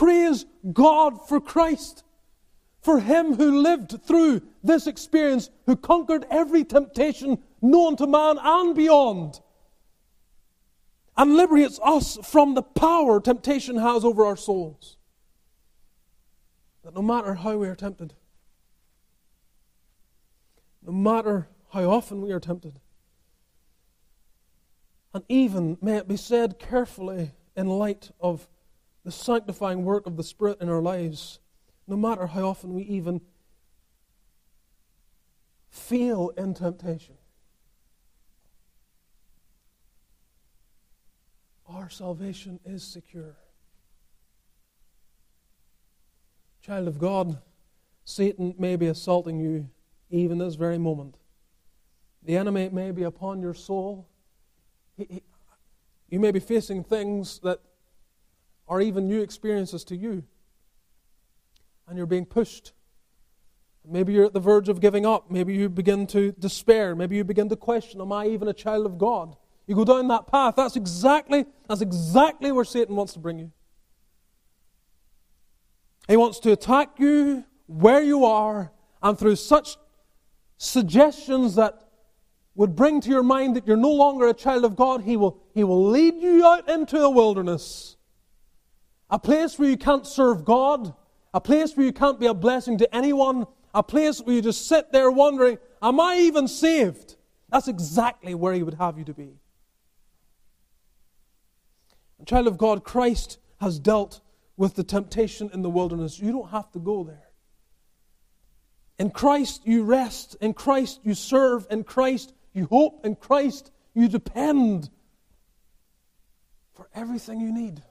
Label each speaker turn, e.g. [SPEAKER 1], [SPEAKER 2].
[SPEAKER 1] praise God for Christ, for Him who lived through this experience, who conquered every temptation known to man and beyond, and liberates us from the power temptation has over our souls. That no matter how we are tempted, no matter how often we are tempted, and even, may it be said carefully in light of the sanctifying work of the Spirit in our lives, no matter how often we even feel in temptation, our salvation is secure. Child of God, Satan may be assaulting you even this very moment. The enemy may be upon your soul. He, he, you may be facing things that are even new experiences to you. And you're being pushed. Maybe you're at the verge of giving up. Maybe you begin to despair. Maybe you begin to question, Am I even a child of God? You go down that path. That's exactly, that's exactly where Satan wants to bring you. He wants to attack you where you are and through such suggestions that would bring to your mind that you're no longer a child of God, he will, he will lead you out into a wilderness. A place where you can't serve God, a place where you can't be a blessing to anyone, a place where you just sit there wondering, Am I even saved? That's exactly where he would have you to be. Child of God, Christ has dealt with the temptation in the wilderness. You don't have to go there. In Christ you rest, in Christ you serve, in Christ you hope, in Christ you depend for everything you need.